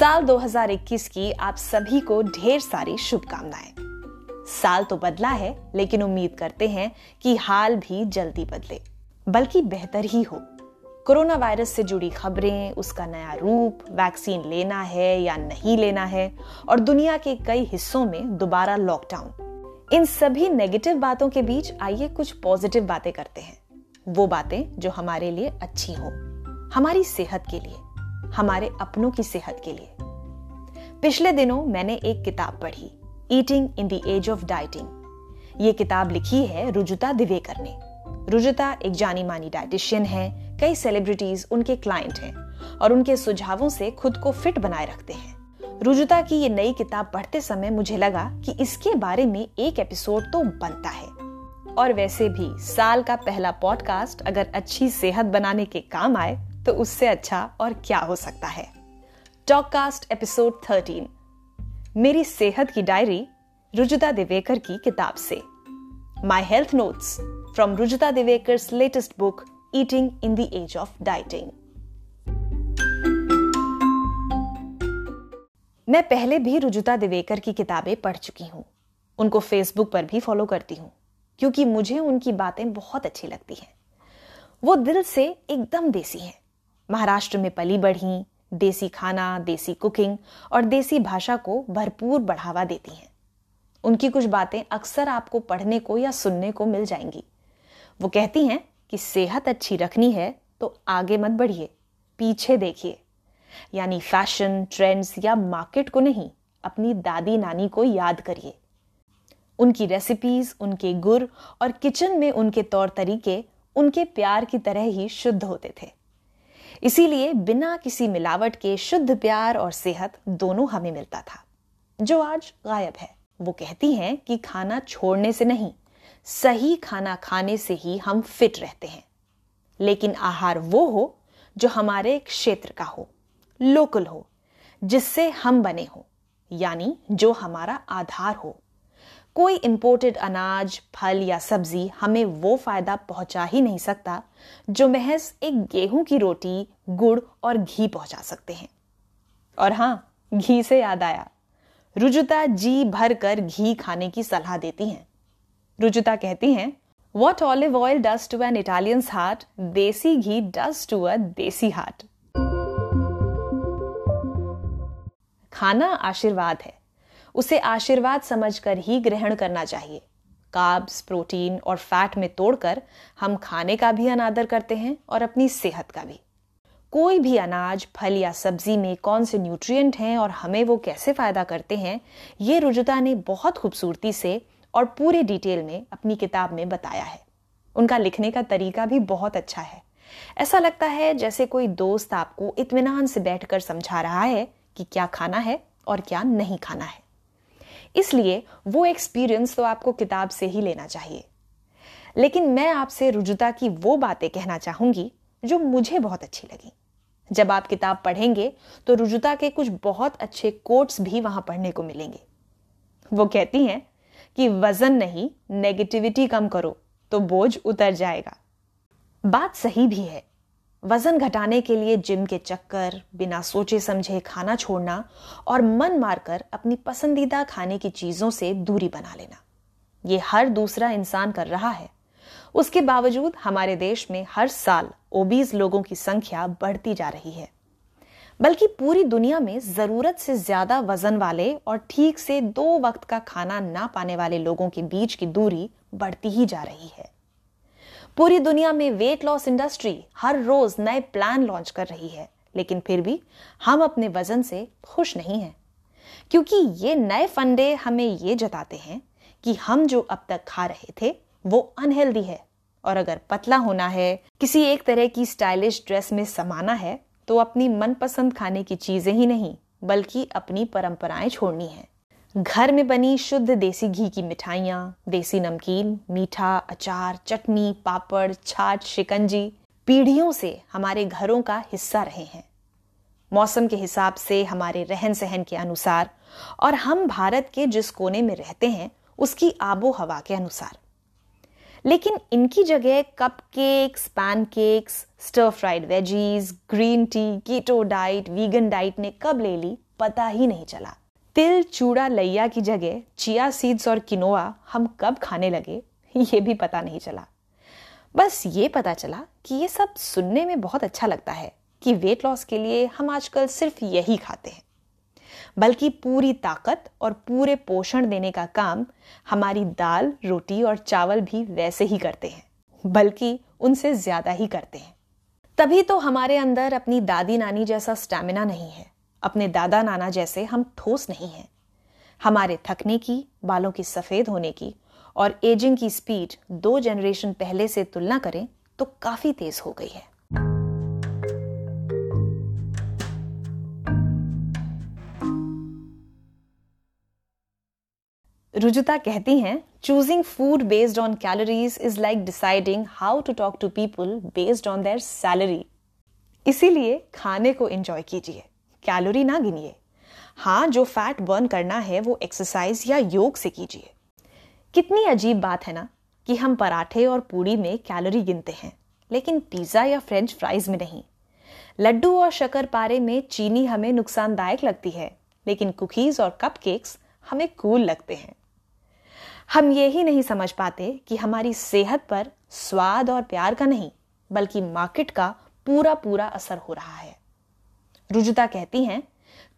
साल 2021 की आप सभी को ढेर सारी शुभकामनाएँ। साल तो बदला है, लेकिन उम्मीद करते हैं कि हाल भी जल्दी बदले। बल्कि बेहतर ही हो। कोरोना वायरस से जुड़ी खबरें, उसका नया रूप, वैक्सीन लेना है या नहीं लेना है, और दुनिया के कई हिस्सों में दोबारा लॉकडाउन। इन सभी नेगेटिव बातों के बीच आइए कुछ पॉजिटिव बातें करते हैं। वो बातें जो हमारे लिए अच्छी हो। हमारी सेहत के लिए। हमारे अपनों की सेहत के लिए। पिछले दिनों मैंने एक किताब पढ़ी eating in the age of dieting ये किताब लिखी है रुजुता दिवेकर ने। रुजुता एक जानी मानी डाइटिशियन है, कई सेलिब्रिटीज उनके क्लाइंट हैं और उनके सुझावों से खुद को फिट बनाए रखते हैं। रुजुता की ये नई किताब पढ़ते समय मुझे लगा कि इसके बारे में एक एपिसोड तो बनता है। और वैसे भी साल का पहला पॉडकास्ट अगर अच्छी सेहत बनाने के काम आए तो उससे अच्छा और क्या हो सकता है? टॉककास्ट एपिसोड 13 मेरी सेहत की डायरी रुजुता दिवेकर की किताब से। My health notes from Rujuta Diwekar latest book eating in the age of dieting मैं पहले भी रुजुता दिवेकर की किताबें पढ़ चुकी हूँ। उनको फेसबुक पर भी फॉलो करती हूँ, क्योंकि मुझे उनकी बातें बहुत अच्छी लगती हैं। वो दिल से एकदम देसी हैं। महाराष्ट्र में पली बढ़ी, देसी खाना, देसी कुकिंग और देसी भाषा को भरपूर बढ़ावा देती हैं। उनकी कुछ बातें अक्सर आपको पढ़ने को या सुनने को मिल जाएँगी। वो कहती हैं कि सेहत अच्छी रखनी है तो आगे मत बढ़िए, पीछे देखिए। यानी फ़ैशन ट्रेंड्स या मार्केट को नहीं, अपनी दादी नानी को याद करिए। उनकी रेसिपीज़ उनके गुर और किचन में उनके तौर तरीके उनके प्यार की तरह ही शुद्ध होते थे। इसीलिए बिना किसी मिलावट के शुद्ध प्यार और सेहत दोनों हमें मिलता था। जो आज गायब है, वो कहती हैं कि खाना छोड़ने से नहीं, सही खाना खाने से ही हम फिट रहते हैं। लेकिन आहार वो हो जो हमारे क्षेत्र का हो, लोकल हो, जिससे हम बने हो, यानी जो हमारा आधार हो। कोई इंपोर्टेड अनाज, फल या सब्ज़ी हमें वो फ़ायदा पहुँचा ही नहीं सकता जो महज एक गेहूँ की रोटी, गुड़ और घी पहुँचा सकते हैं। और हाँ घी से याद आया। रुजुता जी भर कर घी खाने की सलाह देती हैं। रुजुता कहती हैं what olive oil does to an Italian's heart desi ghee does to a देसी हार्ट खाना आशीर्वाद है। उसे आशीर्वाद समझकर ही ग्रहण करना चाहिए। काब्स, प्रोटीन और फैट में तोड़कर हम खाने का भी अनादर करते हैं और अपनी सेहत का भी। कोई भी अनाज, फल या सब्ज़ी में कौन से न्यूट्रिएंट हैं और हमें वो कैसे फ़ायदा करते हैं, ये रुजुता ने बहुत खूबसूरती से और पूरे डिटेल में अपनी किताब में बताया है। उनका लिखने का तरीका भी बहुत अच्छा है। ऐसा लगता है जैसे कोई दोस्त आपको इतमान से बैठकर समझा रहा है कि क्या खाना है और क्या नहीं खाना है। इसलिए वो एक्सपीरियंस तो आपको किताब से ही लेना चाहिए। लेकिन मैं आपसे रुजुता की वो बातें कहना चाहूँगी जो मुझे बहुत अच्छी लगी। जब आप किताब पढ़ेंगे तो रुजुता के कुछ बहुत अच्छे कोट्स भी वहाँ पढ़ने को मिलेंगे। वो कहती हैं कि, वज़न नहीं नेगेटिविटी कम करो तो बोझ उतर जाएगा। बात सही भी है। वज़न घटाने के लिए जिम के चक्कर, बिना सोचे समझे खाना छोड़ना और मन मारकर अपनी पसंदीदा खाने की चीज़ों से दूरी बना लेना। ये हर दूसरा इंसान कर रहा है। उसके बावजूद हमारे देश में हर साल ओबीज लोगों की संख्या बढ़ती जा रही है। बल्कि पूरी दुनिया में ज़रूरत से ज़्यादा वज़न वाले और ठीक से दो वक्त का खाना ना पाने वाले लोगों के बीच की दूरी बढ़ती ही जा रही है। पूरी दुनिया में वेट लॉस इंडस्ट्री हर रोज नए प्लान लॉन्च कर रही है, लेकिन फिर भी हम अपने वज़न से खुश नहीं हैं। क्योंकि ये नए फंडे हमें ये जताते हैं कि हम जो अब तक खा रहे थे, वो अनहेल्दी है। और अगर पतला होना है, किसी एक तरह की स्टाइलिश ड्रेस में समाना है तो अपनी मनपसंद खाने की चीज़ें ही नहीं, बल्कि अपनी परंपराएँ छोड़नी है। घर में बनी शुद्ध देसी घी की मिठाइयाँ, देसी नमकीन, मीठा, अचार, चटनी, पापड़, छाछ, शिकंजी पीढ़ियों से हमारे घरों का हिस्सा रहे हैं। मौसम के हिसाब से हमारे रहन सहन के अनुसार और हम भारत के जिस कोने में रहते हैं, उसकी आबो हवा के अनुसार। लेकिन इनकी जगह cupcakes pancakes stir fried veggies green tea keto diet vegan diet ने कब ले ली, पता ही नहीं चला। तिल, चूड़ा लैया की जगह, चिया सीड्स और किनोआ हम कब खाने लगे, ये भी पता नहीं चला। बस ये पता चला कि ये सब सुनने में बहुत अच्छा लगता है कि वेट लॉस के लिए हम आजकल सिर्फ़ यही खाते हैं। बल्कि पूरी ताकत और पूरे पोषण देने का काम हमारी दाल, रोटी और चावल भी वैसे ही करते हैं, बल्कि उनसे ज़्यादा ही करते हैं। तभी तो हमारे अंदर अपनी दादी नानी जैसा स्टैमिना नहीं है। अपने दादा नाना जैसे हम ठोस नहीं हैं। हमारे थकने की, बालों की सफ़ेद होने की और एजिंग की स्पीड दो जनरेशन पहले से तुलना करें तो काफ़ी तेज हो गई है। रुजुता कहती हैं choosing food based on calories is like deciding how to talk to people based on their salary इसीलिए खाने को एंजॉय कीजिए। कैलोरी ना गिनिए। हाँ जो फैट बर्न करना है, वो एक्सरसाइज या योग से कीजिए। कितनी अजीब बात है ना कि हम पराठे और पूड़ी में कैलोरी गिनते हैं, लेकिन पिज्जा या फ्रेंच फ्राइज में नहीं। लड्डू और शकर पारे में चीनी हमें नुकसानदायक लगती है, लेकिन कुकीज और कपकेक्स हमें कूल लगते हैं। हम ये ही नहीं समझ पाते कि हमारी सेहत पर स्वाद और प्यार का नहीं, बल्कि मार्केट का पूरा पूरा असर हो रहा है। रुजुता कहती हैं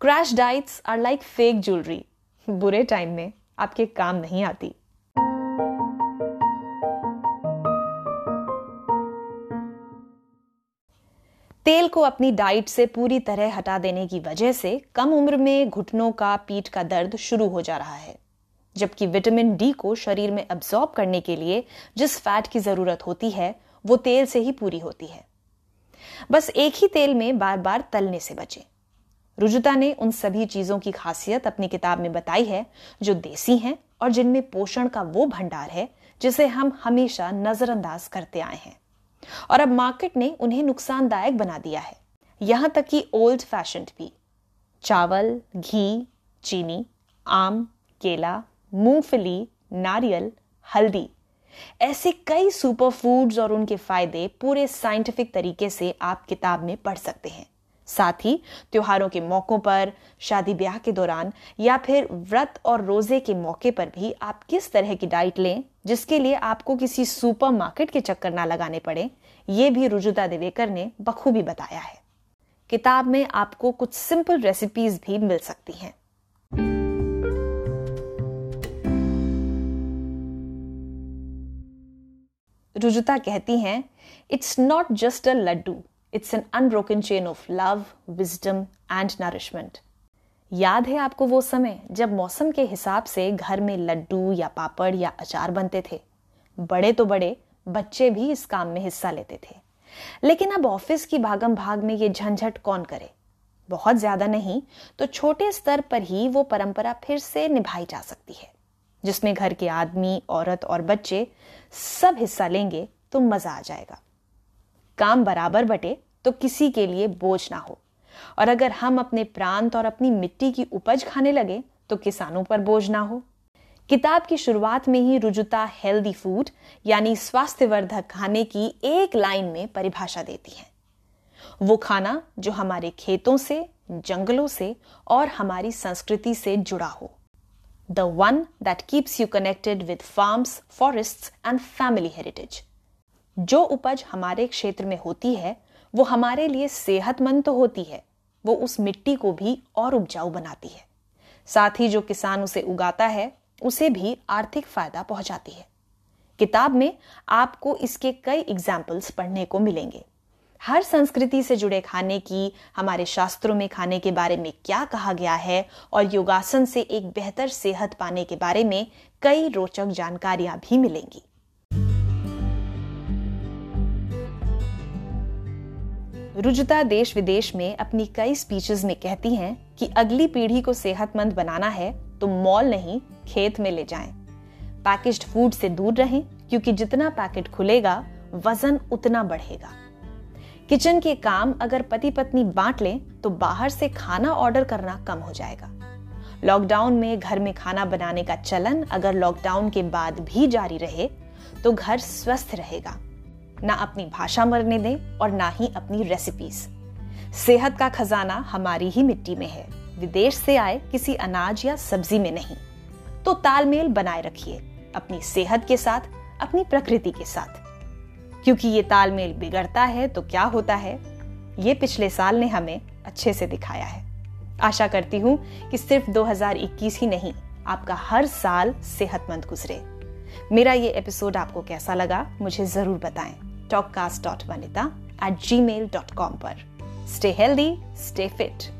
crash diets are like fake jewellery बुरे टाइम में आपके काम नहीं आती. तेल को अपनी डाइट से पूरी तरह हटा देने की वजह से कम उम्र में घुटनों का, पीठ का दर्द शुरू हो जा रहा है। जबकि विटामिन डी को शरीर में अब्सॉर्ब करने के लिए जिस फैट की ज़रूरत होती है, वो तेल से ही पूरी होती है। बस एक ही तेल में बार बार तलने से बचे। रुजुता ने उन सभी चीज़ों की खासियत अपनी किताब में बताई है, जो देसी हैं और जिनमें पोषण का वो भंडार है, जिसे हम हमेशा नजरअंदाज करते आए हैं। और अब मार्केट ने उन्हें नुकसानदायक बना दिया है। यहाँ तक कि ओल्ड फ़ैशन भी। चावल, घी, चीनी, आम, केला, मूंगफली, नारियल, हल्दी। ऐसे कई सुपर फूड्स और उनके फ़ायदे पूरे साइंटिफिक तरीके से आप किताब में पढ़ सकते हैं। साथ ही त्योहारों के मौकों पर, शादी ब्याह के दौरान, या फिर व्रत और रोज़े के मौके पर भी आप किस तरह की डाइट लें, जिसके लिए आपको किसी सुपर मार्केट के चक्कर ना लगाने पड़े, ये भी रुजुता देवेकर ने बखूबी बताया है। किताब में आपको कुछ सिंपल रेसिपीज़ भी मिल सकती हैं। रुजुता कहती हैं it's not just a laddoo it's an unbroken chain of love wisdom and nourishment याद है आपको वो समय जब मौसम के हिसाब से घर में लड्डू या पापड़ या अचार बनते थे। बड़े तो बड़े, बच्चे भी इस काम में हिस्सा लेते थे। लेकिन अब ऑफ़िस की भागम भाग में ये झंझट कौन करे? बहुत ज़्यादा नहीं तो छोटे स्तर पर ही वो परंपरा फिर से निभाई जा सकती है। जिसमें घर के आदमी, औरत और बच्चे सब हिस्सा लेंगे तो मज़ा आ जाएगा। काम बराबर बटे तो किसी के लिए बोझ ना हो। और अगर हम अपने प्रांत और अपनी मिट्टी की उपज खाने लगे तो किसानों पर बोझ ना हो। किताब की शुरुआत में ही रुजुता हेल्दी फ़ूड यानी स्वास्थ्यवर्धक खाने की एक लाइन में परिभाषा देती है। वो खाना जो हमारे खेतों से, जंगलों से और हमारी संस्कृति से जुड़ा हो। The one that keeps you connected with farms forest and family heritage जो उपज हमारे क्षेत्र में होती है, वो हमारे लिए सेहतमंद तो होती है। वो उस मिट्टी को भी और उपजाऊ बनाती है। साथ ही जो किसान उसे उगाता है, उसे भी आर्थिक फ़ायदा पहुंचाती है। किताब में आपको इसके कई एग्जाम्पल्स पढ़ने को मिलेंगे। हर संस्कृति से जुड़े खाने की, हमारे शास्त्रों में खाने के बारे में क्या कहा गया है और योगासन से एक बेहतर सेहत पाने के बारे में कई रोचक जानकारियाँ भी मिलेंगी रुजुता देश विदेश में अपनी कई स्पीचेस में कहती हैं कि अगली पीढ़ी को सेहतमंद बनाना है तो मॉल नहीं, खेत में ले जाएँ। पैकेज्ड फ़ूड से दूर रहें, क्योंकि जितना पैकेट खुलेगा, वज़न उतना बढ़ेगा किचन के काम अगर पति पत्नी बांट लें तो बाहर से खाना ऑर्डर करना कम हो जाएगा। लॉकडाउन में घर में खाना बनाने का चलन अगर लॉकडाउन के बाद भी जारी रहे तो घर स्वस्थ रहेगा। ना अपनी भाषा मरने दें और ना ही अपनी रेसिपीज़ सेहत का खजाना हमारी ही मिट्टी में है। विदेश से आए किसी अनाज या सब्ज़ी में नहीं। तो तालमेल बनाए रखिए, अपनी सेहत के साथ, अपनी प्रकृति के साथ। क्योंकि ये तालमेल बिगड़ता है तो क्या होता है? ये पिछले साल ने हमें अच्छे से दिखाया है। आशा करती हूँ कि सिर्फ़ 2021 ही नहीं, आपका हर साल सेहतमंद गुजरे। मेरा ये एपिसोड आपको कैसा लगा, मुझे ज़रूर बताएँ। Talkcast dot Vanita at Gmail dot com पर। Stay healthy stay fit